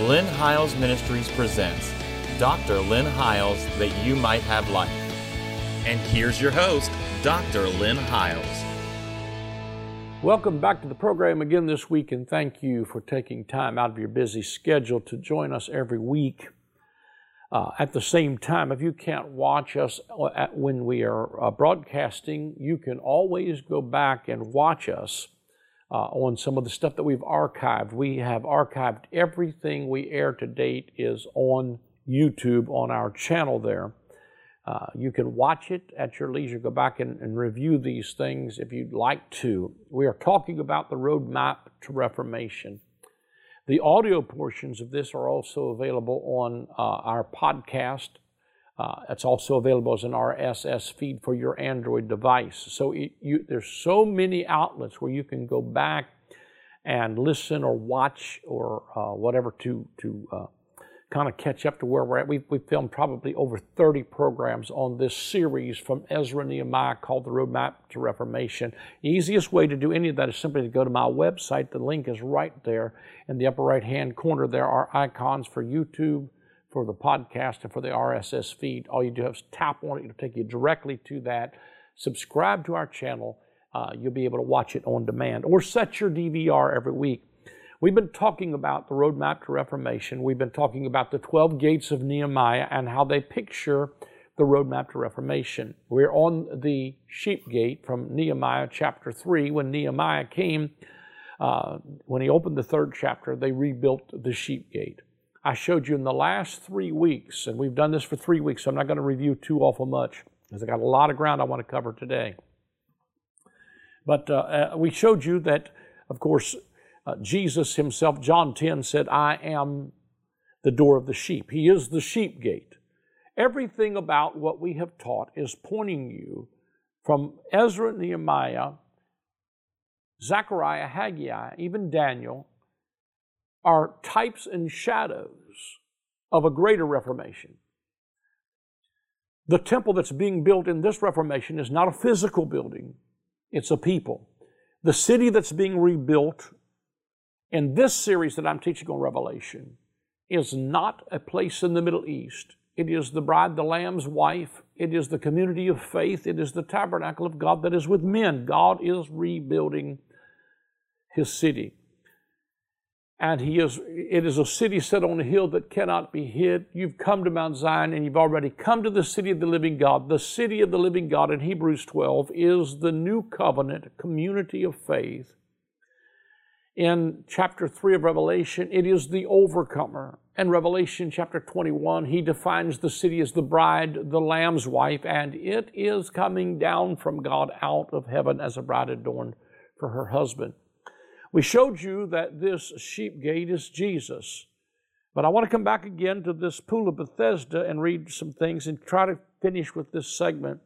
Lynn Hiles Ministries presents Dr. Lynn Hiles That You Might Have Life. And here's your host, Dr. Lynn Hiles. Welcome back to the program again this week, and thank you for taking time out of your busy schedule to join us every week. Uh, at the same time, if you can't watch us at, when we are uh, broadcasting, you can always go back and watch us uh, on some of the stuff that we've archived. We have archived everything we air to date is on YouTube on our channel there. Uh, you can watch it at your leisure. Go back and, and, review these things if you'd like to. We are talking about the roadmap to Reformation. The audio portions of this are also available on uh, our podcast. Uh, it's also available as an RSS feed for your Android device. So it, you, there's so many outlets where you can go back and listen or watch or uh, whatever to to uh, kind of catch up to where we're at. We've, we've filmed probably over 30 programs on this series from Ezra Nehemiah called The Roadmap to Reformation. The easiest way to do any of that is simply to go to my website. The link is right there in the upper right hand corner. There are icons for YouTube, for the podcast, and for the RSS feed. All you do is tap on it, it'll take you directly to that. Subscribe to our channel. Uh, you'll be able to watch it on demand or set your DVR every week. We've been talking about the roadmap to Reformation. We've been talking about the 12 gates of Nehemiah and how they picture the roadmap to Reformation. We're on the sheep gate from Nehemiah chapter 3. When Nehemiah came, uh, when he opened the third chapter, they rebuilt the sheep gate. I showed you in the last three weeks, and we've done this for three weeks, so I'm not going to review too awful much because I got a lot of ground I want to cover today. But uh, uh, we showed you that, of course, uh, Jesus himself, John 10 said, I am the door of the sheep. He is the sheep gate. Everything about what we have taught is pointing you from Ezra, Nehemiah, Zechariah, Haggai, even Daniel, are types and shadows of a greater reformation. The temple that's being built in this reformation is not a physical building, it's a people. The city that's being rebuilt in this series that I'm teaching on Revelation is not a place in the Middle East. It is the bride, the Lamb's wife. It is the community of faith. It is the tabernacle of God that is with men. God is rebuilding his city. And he is, it is a city set on a hill that cannot be hid. You've come to Mount Zion and you've already come to the city of the living God. The city of the living God in Hebrews 12 is the new covenant community of faith in chapter 3 of Revelation, it is the overcomer. In Revelation chapter 21, he defines the city as the bride, the Lamb's wife, and it is coming down from God out of heaven as a bride adorned for her husband. We showed you that this sheep gate is Jesus. But I want to come back again to this pool of Bethesda and read some things and try to finish with this segment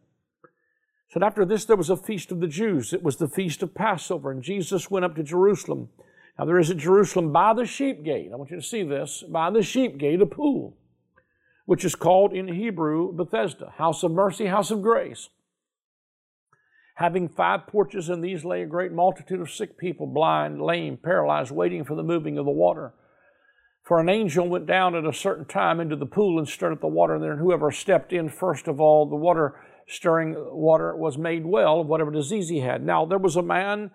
said, After this, there was a feast of the Jews. It was the feast of Passover, and Jesus went up to Jerusalem. Now, there is at Jerusalem by the sheep gate, I want you to see this, by the sheep gate, a pool, which is called in Hebrew Bethesda, house of mercy, house of grace. Having five porches, in these lay a great multitude of sick people, blind, lame, paralyzed, waiting for the moving of the water. For an angel went down at a certain time into the pool and stirred up the water there, and whoever stepped in first of all, the water stirring water was made well of whatever disease he had. Now, there was a man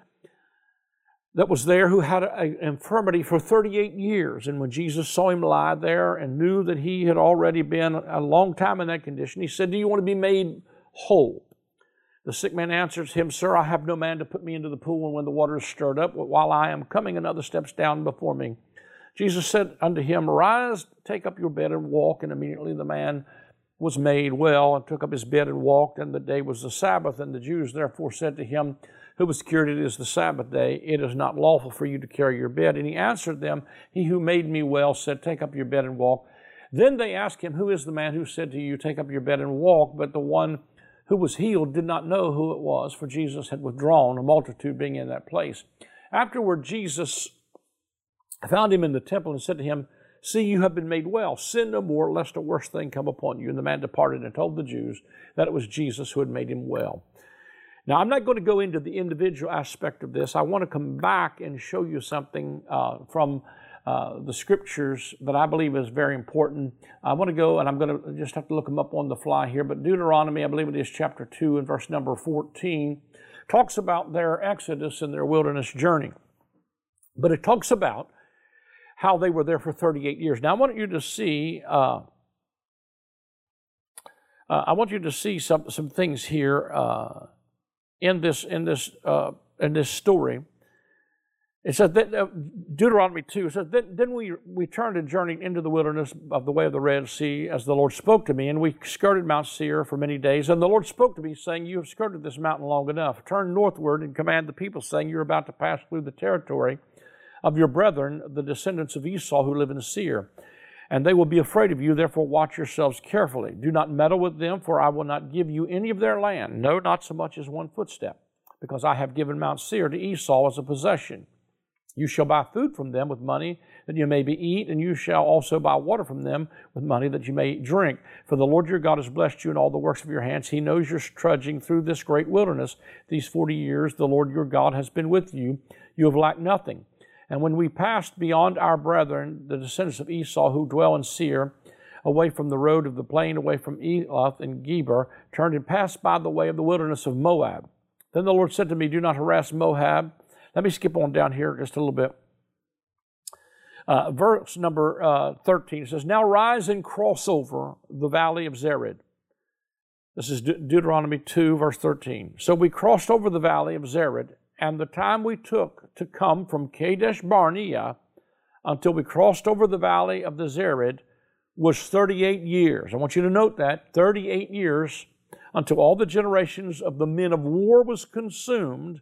that was there who had an infirmity for 38 years. And when Jesus saw him lie there and knew that he had already been a long time in that condition, he said, Do you want to be made whole? The sick man answers him, Sir, I have no man to put me into the pool, and when the water is stirred up, while I am coming, another steps down before me. Jesus said unto him, Rise, take up your bed and walk. And immediately the man was made well and took up his bed and walked, and the day was the Sabbath. And the Jews therefore said to him, Who was cured, it is the Sabbath day. It is not lawful for you to carry your bed. And he answered them, He who made me well said, Take up your bed and walk. Then they asked him, Who is the man who said to you, Take up your bed and walk? But the one who was healed did not know who it was, for Jesus had withdrawn, a multitude being in that place. Afterward, Jesus found him in the temple and said to him, See, you have been made well. Sin no more, lest a worse thing come upon you. And the man departed and told the Jews that it was Jesus who had made him well. Now, I'm not going to go into the individual aspect of this. I want to come back and show you something uh, from uh, the scriptures that I believe is very important. I want to go, and I'm going to just have to look them up on the fly here, but Deuteronomy, I believe it is chapter 2 and verse number 14, talks about their exodus and their wilderness journey. But it talks about how they were there for 38 years. Now, I want you to see. Uh, uh, I want you to see some some things here uh, in this in this uh, in this story. It says that uh, Deuteronomy two says then, then we we turned and journeyed into the wilderness of the way of the Red Sea as the Lord spoke to me, and we skirted Mount Seir for many days. And the Lord spoke to me, saying, "You have skirted this mountain long enough. Turn northward and command the people, saying, You are about to pass through the territory of your brethren, the descendants of Esau who live in Seir." and they will be afraid of you. Therefore, watch yourselves carefully. Do not meddle with them, for I will not give you any of their land, no, not so much as one footstep, because I have given Mount Seir to Esau as a possession. You shall buy food from them with money that you may be eat, and you shall also buy water from them with money that you may drink. For the Lord your God has blessed you in all the works of your hands. He knows you're trudging through this great wilderness. These forty years the Lord your God has been with you. You have lacked nothing. And when we passed beyond our brethren, the descendants of Esau who dwell in Seir, away from the road of the plain, away from Elath and Geber, turned and passed by the way of the wilderness of Moab. Then the Lord said to me, Do not harass Moab. Let me skip on down here just a little bit. Uh, verse number uh, 13 says, Now rise and cross over the valley of Zered. This is De- Deuteronomy 2, verse 13. So we crossed over the valley of Zered and the time we took to come from Kadesh Barnea until we crossed over the valley of the Zered was 38 years. I want you to note that 38 years until all the generations of the men of war was consumed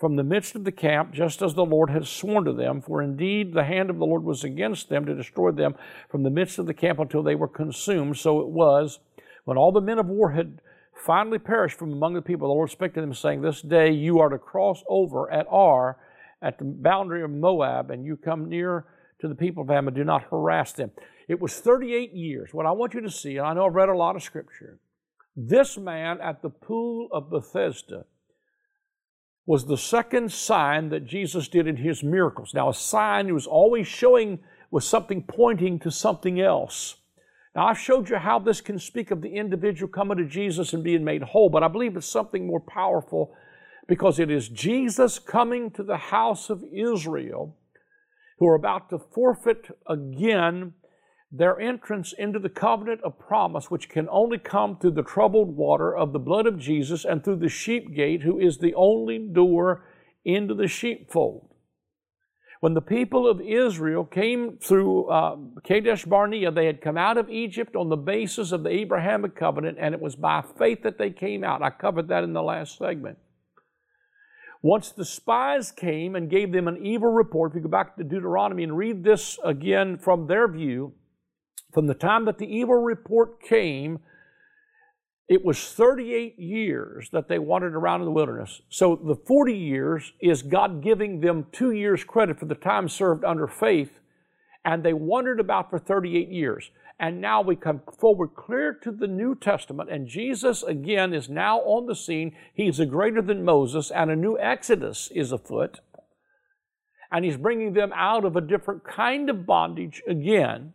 from the midst of the camp, just as the Lord had sworn to them. For indeed the hand of the Lord was against them to destroy them from the midst of the camp until they were consumed. So it was when all the men of war had finally perished from among the people. The Lord spake to them, saying, This day you are to cross over at Ar, at the boundary of Moab, and you come near to the people of Ammon. Do not harass them. It was 38 years. What I want you to see, and I know I've read a lot of scripture, this man at the pool of Bethesda was the second sign that Jesus did in his miracles. Now, a sign was always showing was something pointing to something else. Now, I've showed you how this can speak of the individual coming to Jesus and being made whole, but I believe it's something more powerful because it is Jesus coming to the house of Israel who are about to forfeit again their entrance into the covenant of promise, which can only come through the troubled water of the blood of Jesus and through the sheep gate, who is the only door into the sheepfold. When the people of Israel came through uh, Kadesh Barnea, they had come out of Egypt on the basis of the Abrahamic covenant, and it was by faith that they came out. I covered that in the last segment. Once the spies came and gave them an evil report, if you go back to Deuteronomy and read this again from their view, from the time that the evil report came it was 38 years that they wandered around in the wilderness. So the 40 years is God giving them two years credit for the time served under faith, and they wandered about for 38 years. And now we come forward clear to the New Testament, and Jesus again is now on the scene. He's a greater than Moses, and a new Exodus is afoot. And he's bringing them out of a different kind of bondage again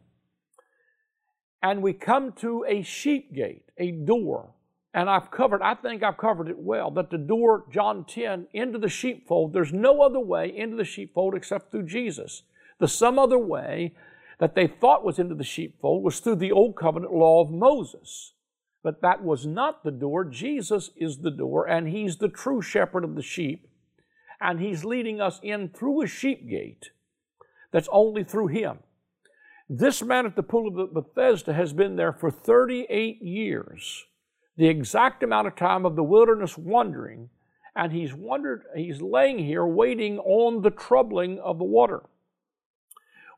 and we come to a sheep gate, a door. And I've covered, I think I've covered it well, that the door, John 10, into the sheepfold, there's no other way into the sheepfold except through Jesus. The some other way that they thought was into the sheepfold was through the old covenant law of Moses. But that was not the door. Jesus is the door, and He's the true shepherd of the sheep. And He's leading us in through a sheep gate that's only through Him. This man at the pool of Bethesda has been there for 38 years, the exact amount of time of the wilderness wandering, and he's wandered, he's laying here waiting on the troubling of the water,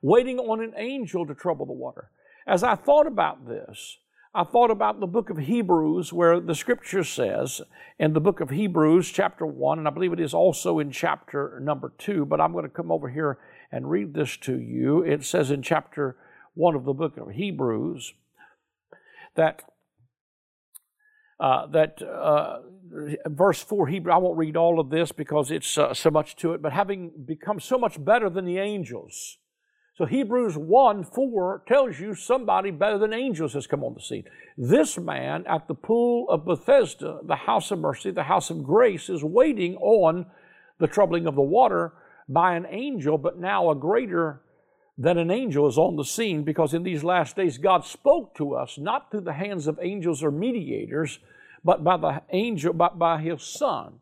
waiting on an angel to trouble the water. As I thought about this, I thought about the book of Hebrews, where the scripture says in the book of Hebrews, chapter 1, and I believe it is also in chapter number 2, but I'm going to come over here and read this to you. It says in chapter 1 of the book of Hebrews that uh, that uh, verse 4 Hebrew, I won't read all of this because it's uh, so much to it, but having become so much better than the angels, So Hebrews 1 4 tells you somebody better than angels has come on the scene. This man at the pool of Bethesda, the house of mercy, the house of grace, is waiting on the troubling of the water by an angel, but now a greater than an angel is on the scene because in these last days God spoke to us not through the hands of angels or mediators, but by the angel, but by his son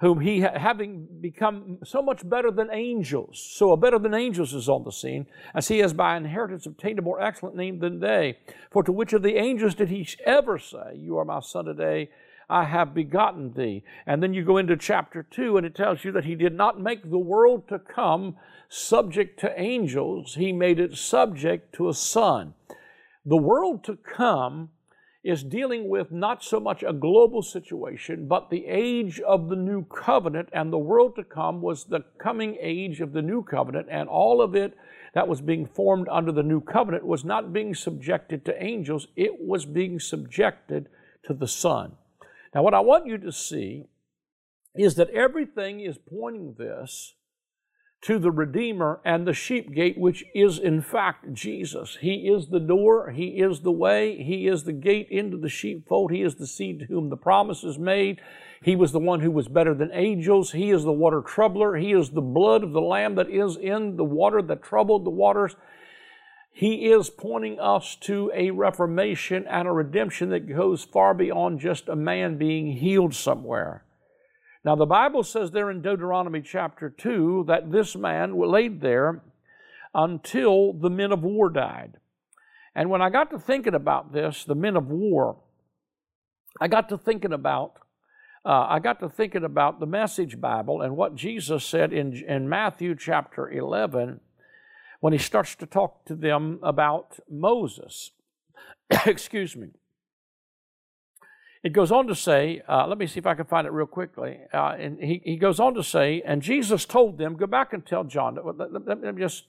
whom he, having become so much better than angels, so a better than angels is on the scene, as he has by inheritance obtained a more excellent name than they. For to which of the angels did he ever say, You are my son today, I have begotten thee? And then you go into chapter 2, and it tells you that he did not make the world to come subject to angels, he made it subject to a son. The world to come is dealing with not so much a global situation, but the age of the new covenant, and the world to come was the coming age of the new covenant, and all of it that was being formed under the new covenant was not being subjected to angels, it was being subjected to the Son. Now, what I want you to see is that everything is pointing this to the Redeemer and the sheep gate, which is in fact Jesus. He is the door, He is the way, He is the gate into the sheepfold, He is the seed to whom the promise is made. He was the one who was better than angels. He is the water troubler. He is the blood of the Lamb that is in the water that troubled the waters. He is pointing us to a reformation and a redemption that goes far beyond just a man being healed somewhere. Now, the Bible says there in Deuteronomy chapter 2 that this man laid there until the men of war died. And when I got to thinking about this, the men of war, I got to thinking about uh, I got to thinking about the Message Bible and what Jesus said in, in Matthew chapter 11 when he starts to talk to them about Moses. Excuse me. It goes on to say, uh, let me see if I can find it real quickly. Uh, and he, he goes on to say, and Jesus told them, go back and tell John. Let, let, let me just,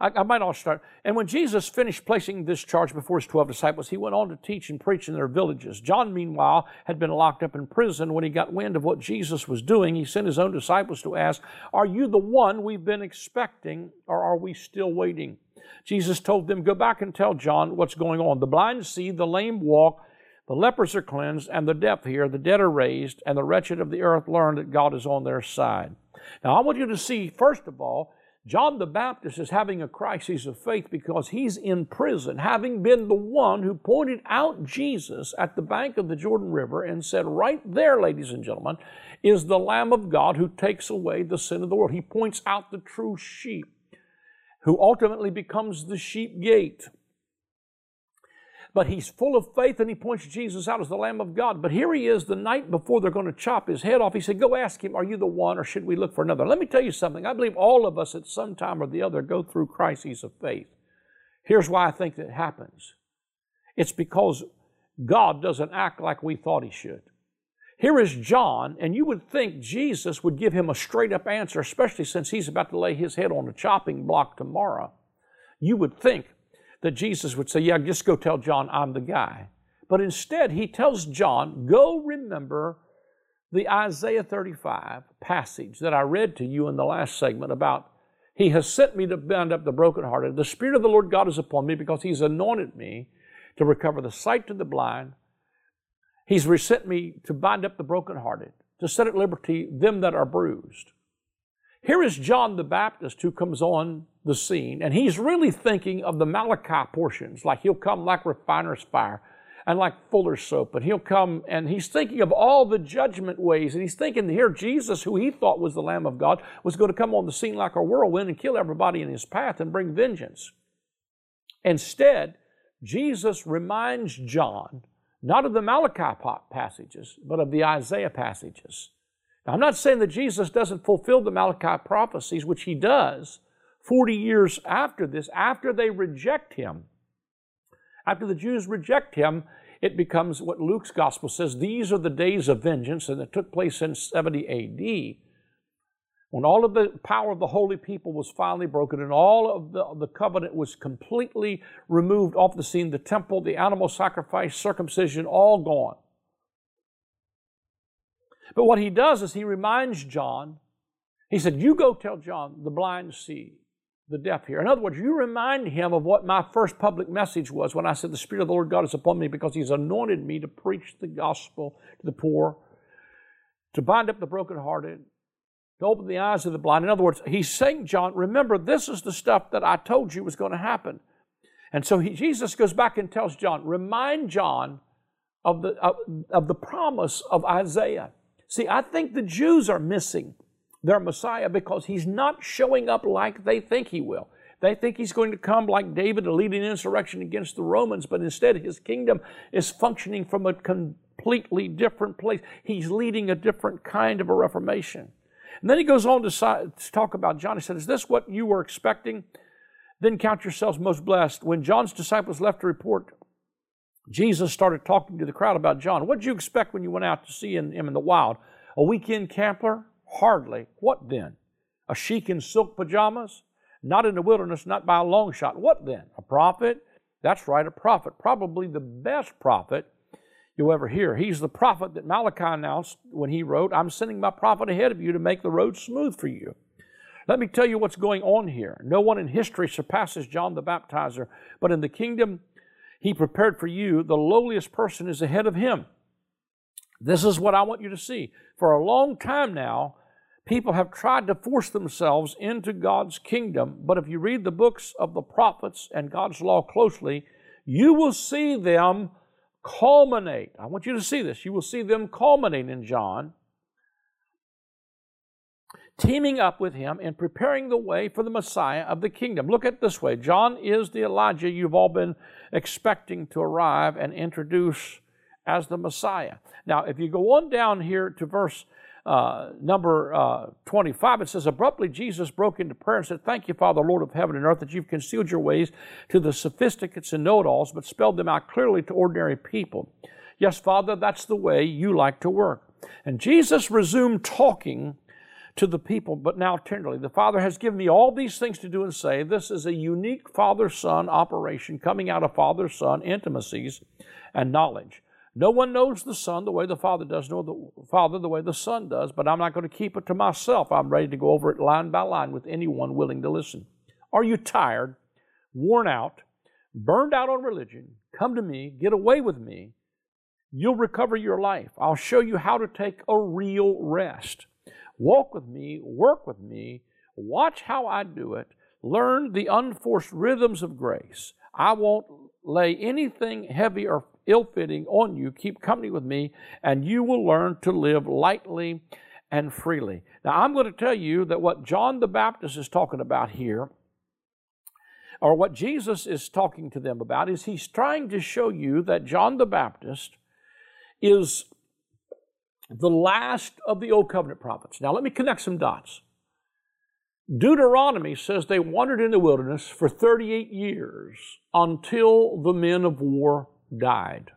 I, I, might all start. And when Jesus finished placing this charge before his 12 disciples, he went on to teach and preach in their villages. John, meanwhile, had been locked up in prison. When he got wind of what Jesus was doing, he sent his own disciples to ask, Are you the one we've been expecting, or are we still waiting? Jesus told them, Go back and tell John what's going on. The blind see, the lame walk, the lepers are cleansed, and the deaf hear, the dead are raised, and the wretched of the earth learn that God is on their side. Now, I want you to see, first of all, John the Baptist is having a crisis of faith because he's in prison, having been the one who pointed out Jesus at the bank of the Jordan River and said, Right there, ladies and gentlemen, is the Lamb of God who takes away the sin of the world. He points out the true sheep who ultimately becomes the sheep gate but he's full of faith and he points Jesus out as the Lamb of God. But here he is the night before they're going to chop his head off. He said, Go ask him, Are you the one or should we look for another? Let me tell you something. I believe all of us at some time or the other go through crises of faith. Here's why I think that happens it's because God doesn't act like we thought he should. Here is John, and you would think Jesus would give him a straight up answer, especially since he's about to lay his head on a chopping block tomorrow. You would think that Jesus would say, Yeah, just go tell John I'm the guy. But instead, he tells John, Go remember the Isaiah 35 passage that I read to you in the last segment about He has sent me to bind up the brokenhearted. The Spirit of the Lord God is upon me because He's anointed me to recover the sight to the blind. He's sent me to bind up the brokenhearted, to set at liberty them that are bruised. Here is John the Baptist who comes on the scene, and he's really thinking of the Malachi portions, like he'll come like refiner's fire and like fuller's soap, and he'll come and he's thinking of all the judgment ways, and he's thinking here Jesus, who he thought was the Lamb of God, was going to come on the scene like a whirlwind and kill everybody in his path and bring vengeance. Instead, Jesus reminds John not of the Malachi passages, but of the Isaiah passages. Now, I'm not saying that Jesus doesn't fulfill the Malachi prophecies, which he does, 40 years after this, after they reject him, after the Jews reject him, it becomes what Luke's gospel says these are the days of vengeance, and it took place in 70 AD. When all of the power of the holy people was finally broken and all of the, the covenant was completely removed off the scene, the temple, the animal sacrifice, circumcision, all gone. But what he does is he reminds John, he said, You go tell John, the blind see, the deaf hear. In other words, you remind him of what my first public message was when I said, The Spirit of the Lord God is upon me because he's anointed me to preach the gospel to the poor, to bind up the brokenhearted, to open the eyes of the blind. In other words, he's saying, John, remember, this is the stuff that I told you was going to happen. And so he, Jesus goes back and tells John, remind John of the, of, of the promise of Isaiah. See, I think the Jews are missing their Messiah because he's not showing up like they think he will. They think he's going to come like David to lead an insurrection against the Romans, but instead his kingdom is functioning from a completely different place. He's leading a different kind of a reformation. And then he goes on to, talk about John. He said, Is this what you were expecting? Then count yourselves most blessed. When John's disciples left to report, Jesus started talking to the crowd about John. What did you expect when you went out to see him in the wild? A weekend camper? Hardly. What then? A sheik in silk pajamas? Not in the wilderness, not by a long shot. What then? A prophet? That's right, a prophet. Probably the best prophet you'll ever hear. He's the prophet that Malachi announced when he wrote, I'm sending my prophet ahead of you to make the road smooth for you. Let me tell you what's going on here. No one in history surpasses John the Baptizer, but in the kingdom he prepared for you, the lowliest person is ahead of him. This is what I want you to see. For a long time now, people have tried to force themselves into God's kingdom, but if you read the books of the prophets and God's law closely, you will see them culminate. I want you to see this. You will see them culminate in John, teaming up with him and preparing the way for the Messiah of the kingdom. Look at this way John is the Elijah you've all been expecting to arrive and introduce as the Messiah. Now, if you go on down here to verse uh, number uh, 25, it says, Abruptly Jesus broke into prayer and said, Thank you, Father, Lord of heaven and earth, that you've concealed your ways to the sophisticates and know it alls, but spelled them out clearly to ordinary people. Yes, Father, that's the way you like to work. And Jesus resumed talking to the people, but now tenderly. The Father has given me all these things to do and say. This is a unique father son operation coming out of father son intimacies and knowledge. No one knows the Son the way the Father does, nor the Father the way the Son does, but I'm not going to keep it to myself. I'm ready to go over it line by line with anyone willing to listen. Are you tired, worn out, burned out on religion? Come to me, get away with me. You'll recover your life. I'll show you how to take a real rest. Walk with me, work with me, watch how I do it, learn the unforced rhythms of grace. I won't lay anything heavy or ill fitting on you. Keep company with me, and you will learn to live lightly and freely. Now, I'm going to tell you that what John the Baptist is talking about here, or what Jesus is talking to them about, is he's trying to show you that John the Baptist is the last of the Old Covenant prophets. Now, let me connect some dots. Deuteronomy says they wandered in the wilderness for 38 years until the men of war died.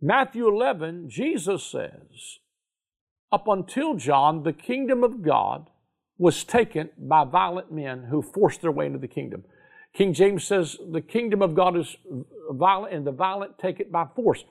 Matthew 11, Jesus says, Up until John, the kingdom of God was taken by violent men who forced their way into the kingdom. King James says, The kingdom of God is violent, and the violent take it by force.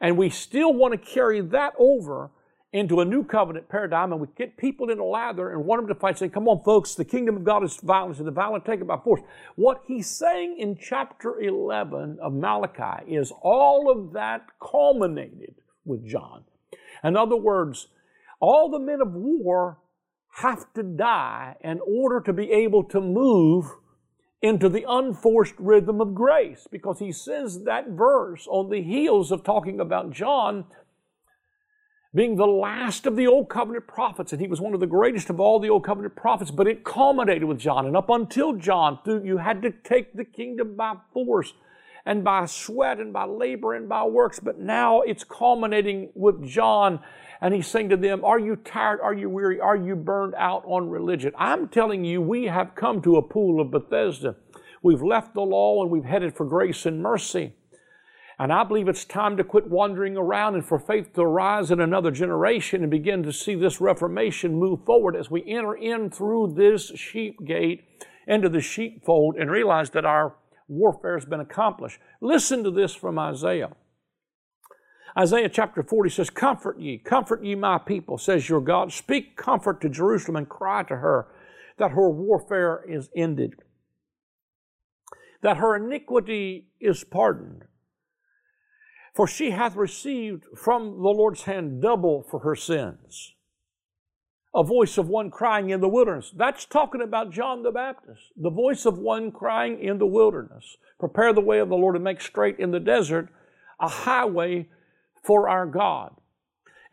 And we still want to carry that over into a new covenant paradigm and we get people in a lather and want them to fight, say, come on, folks, the kingdom of God is violence and the violent take it by force. What he's saying in chapter 11 of Malachi is all of that culminated with John. In other words, all the men of war have to die in order to be able to move into the unforced rhythm of grace because he says that verse on the heels of talking about John being the last of the Old Covenant prophets, and he was one of the greatest of all the Old Covenant prophets, but it culminated with John. And up until John, you had to take the kingdom by force and by sweat and by labor and by works, but now it's culminating with John. And he's saying to them, Are you tired? Are you weary? Are you burned out on religion? I'm telling you, we have come to a pool of Bethesda. We've left the law and we've headed for grace and mercy. And I believe it's time to quit wandering around and for faith to rise in another generation and begin to see this Reformation move forward as we enter in through this sheep gate into the sheepfold and realize that our warfare has been accomplished. Listen to this from Isaiah. Isaiah chapter 40 says, Comfort ye, comfort ye my people, says your God. Speak comfort to Jerusalem and cry to her that her warfare is ended, that her iniquity is pardoned. For she hath received from the Lord's hand double for her sins. A voice of one crying in the wilderness. That's talking about John the Baptist. The voice of one crying in the wilderness. Prepare the way of the Lord and make straight in the desert a highway for our God.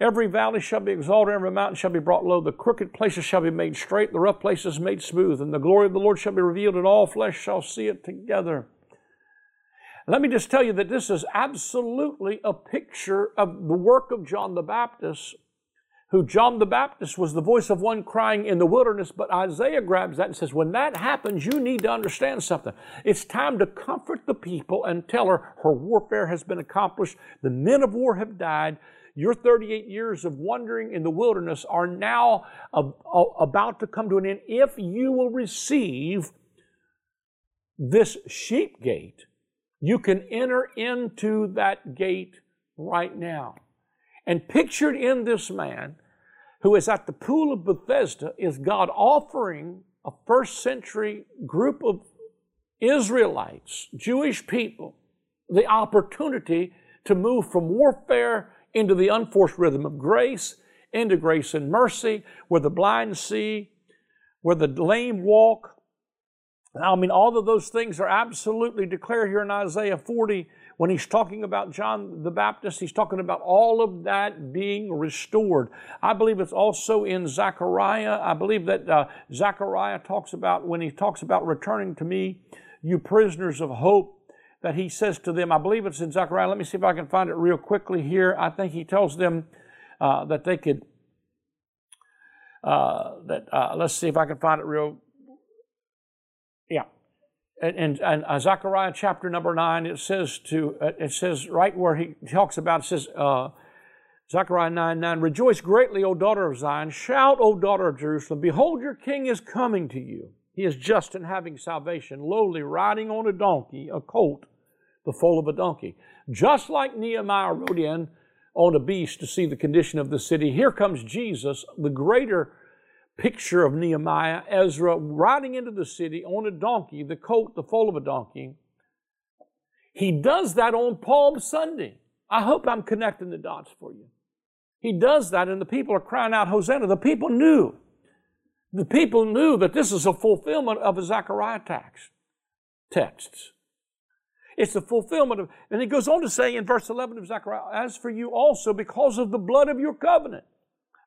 Every valley shall be exalted, every mountain shall be brought low. The crooked places shall be made straight, the rough places made smooth, and the glory of the Lord shall be revealed, and all flesh shall see it together. Let me just tell you that this is absolutely a picture of the work of John the Baptist, who John the Baptist was the voice of one crying in the wilderness, but Isaiah grabs that and says, when that happens, you need to understand something. It's time to comfort the people and tell her her warfare has been accomplished, the men of war have died, your 38 years of wandering in the wilderness are now about to come to an end if you will receive this sheep gate. You can enter into that gate right now. And pictured in this man who is at the pool of Bethesda is God offering a first century group of Israelites, Jewish people, the opportunity to move from warfare into the unforced rhythm of grace, into grace and mercy, where the blind see, where the lame walk. I mean, all of those things are absolutely declared here in Isaiah 40 when he's talking about John the Baptist. He's talking about all of that being restored. I believe it's also in Zechariah. I believe that uh, Zechariah talks about, when he talks about returning to me, you prisoners of hope, that he says to them. I believe it's in Zechariah. Let me see if I can find it real quickly here. I think he tells them uh, that they could. Uh, that uh, let's see if I can find it real. Yeah, and, and, and Zechariah chapter number nine, it says to uh, it says right where he talks about it says. Uh, Zechariah 9 9, Rejoice greatly, O daughter of Zion. Shout, O daughter of Jerusalem. Behold, your king is coming to you. He is just and having salvation, lowly, riding on a donkey, a colt, the foal of a donkey. Just like Nehemiah rode in on a beast to see the condition of the city, here comes Jesus, the greater picture of Nehemiah, Ezra riding into the city on a donkey, the coat, the foal of a donkey. He does that on Palm Sunday. I hope I'm connecting the dots for you. He does that, and the people are crying out, Hosanna. The people knew. The people knew that this is a fulfillment of a Zechariah text, texts. It's the fulfillment of, and he goes on to say in verse 11 of Zechariah, As for you also, because of the blood of your covenant,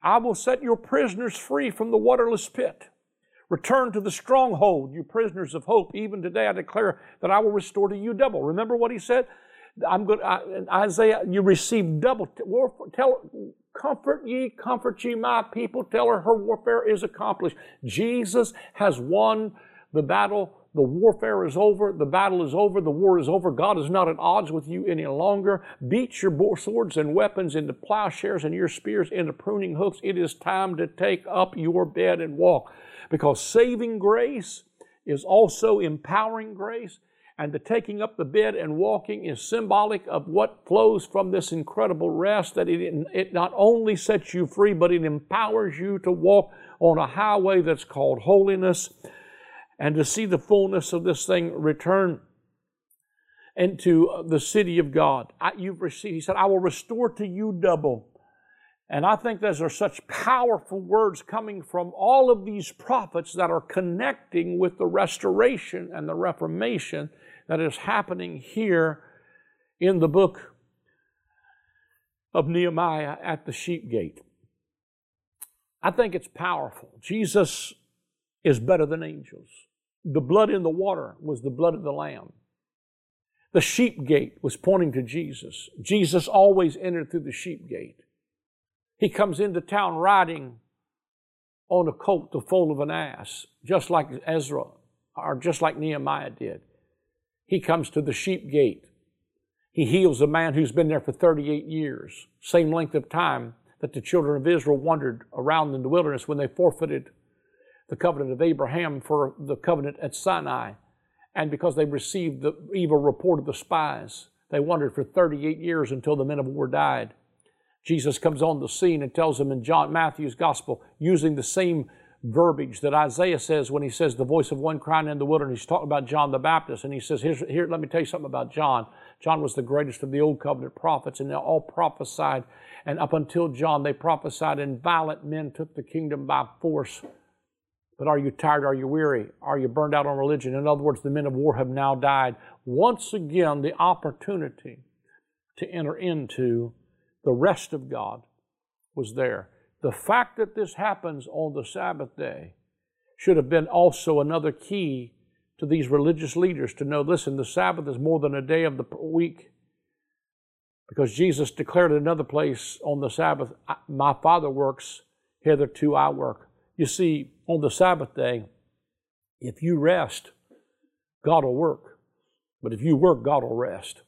I will set your prisoners free from the waterless pit. Return to the stronghold, you prisoners of hope. Even today I declare that I will restore to you double. Remember what he said? I'm to, Isaiah, you receive double. Tell, comfort ye, comfort ye, my people. Tell her her warfare is accomplished. Jesus has won the battle the warfare is over. The battle is over. The war is over. God is not at odds with you any longer. Beat your swords and weapons into plowshares and your spears into pruning hooks. It is time to take up your bed and walk. Because saving grace is also empowering grace. And the taking up the bed and walking is symbolic of what flows from this incredible rest that it, it not only sets you free, but it empowers you to walk on a highway that's called holiness and to see the fullness of this thing return into the city of God. I, you've received, he said, I will restore to you double. And I think those are such powerful words coming from all of these prophets that are connecting with the restoration and the reformation that is happening here in the book of Nehemiah at the sheep gate. I think it's powerful. Jesus is better than angels. The blood in the water was the blood of the Lamb. The sheep gate was pointing to Jesus. Jesus always entered through the sheep gate. He comes into town riding on a colt, the foal of an ass, just like Ezra or just like Nehemiah did. He comes to the sheep gate. He heals a man who's been there for 38 years, same length of time that the children of Israel wandered around in the wilderness when they forfeited the covenant of Abraham for the covenant at Sinai. And because they received the evil report of the spies, they wandered for 38 years until the men of war died. Jesus comes on the scene and tells them in John Matthew's gospel, using the same verbiage that Isaiah says when he says the voice of one crying in the wilderness. He's talking about John the Baptist, and he says, Here, let me tell you something about John. John was the greatest of the old covenant prophets, and they all prophesied. And up until John, they prophesied, and violent men took the kingdom by force. But are you tired? Are you weary? Are you burned out on religion? In other words, the men of war have now died. Once again, the opportunity to enter into the rest of God was there. The fact that this happens on the Sabbath day should have been also another key to these religious leaders to know listen, the Sabbath is more than a day of the week. Because Jesus declared in another place on the Sabbath, My Father works, hitherto I work. You see, on the Sabbath day, if you rest, God will work. But if you work, God will rest.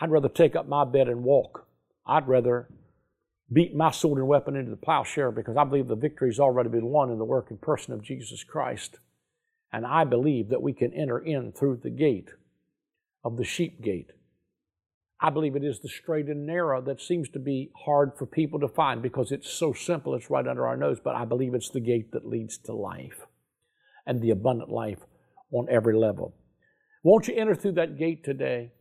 I'd rather take up my bed and walk. I'd rather beat my sword and weapon into the plowshare because I believe the victory has already been won in the work and person of Jesus Christ. And I believe that we can enter in through the gate of the sheep gate. I believe it is the straight and narrow that seems to be hard for people to find because it's so simple, it's right under our nose, but I believe it's the gate that leads to life and the abundant life on every level. Won't you enter through that gate today?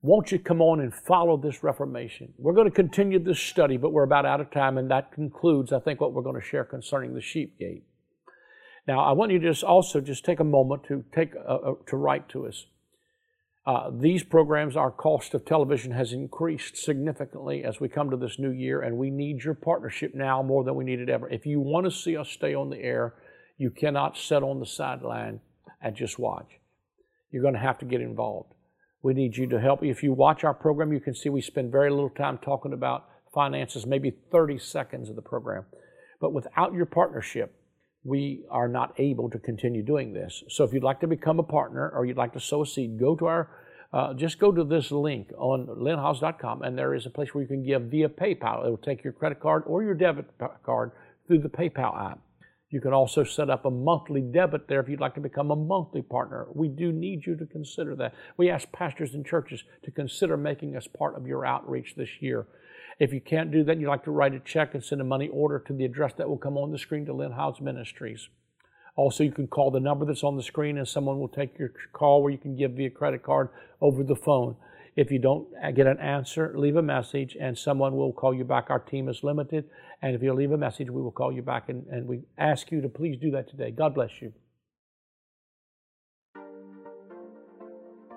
Won't you come on and follow this Reformation? We're going to continue this study, but we're about out of time, and that concludes, I think, what we're going to share concerning the sheep gate. Now, I want you to just also just take a moment to take uh, uh, to write to us. Uh, these programs, our cost of television has increased significantly as we come to this new year, and we need your partnership now more than we need it ever. If you want to see us stay on the air, you cannot sit on the sideline and just watch. You're going to have to get involved. We need you to help. If you watch our program, you can see we spend very little time talking about finances, maybe 30 seconds of the program. But without your partnership, we are not able to continue doing this. So if you'd like to become a partner or you'd like to sow a seed, go to our uh, just go to this link on lynnhiles.com and there is a place where you can give via PayPal. It will take your credit card or your debit card through the PayPal app. You can also set up a monthly debit there if you'd like to become a monthly partner. We do need you to consider that. We ask pastors and churches to consider making us part of your outreach this year. If you can't do that, you'd like to write a check and send a money order to the address that will come on the screen to Lynn Hiles Ministries. Also, you can call the number that's on the screen and someone will take your call where you can give via credit card over the phone. If you don't get an answer, leave a message and someone will call you back. Our team is limited. And if you leave a message, we will call you back. And, and we ask you to please do that today. God bless you.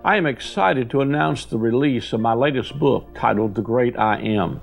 I am excited to announce the release of my latest book titled The Great I Am.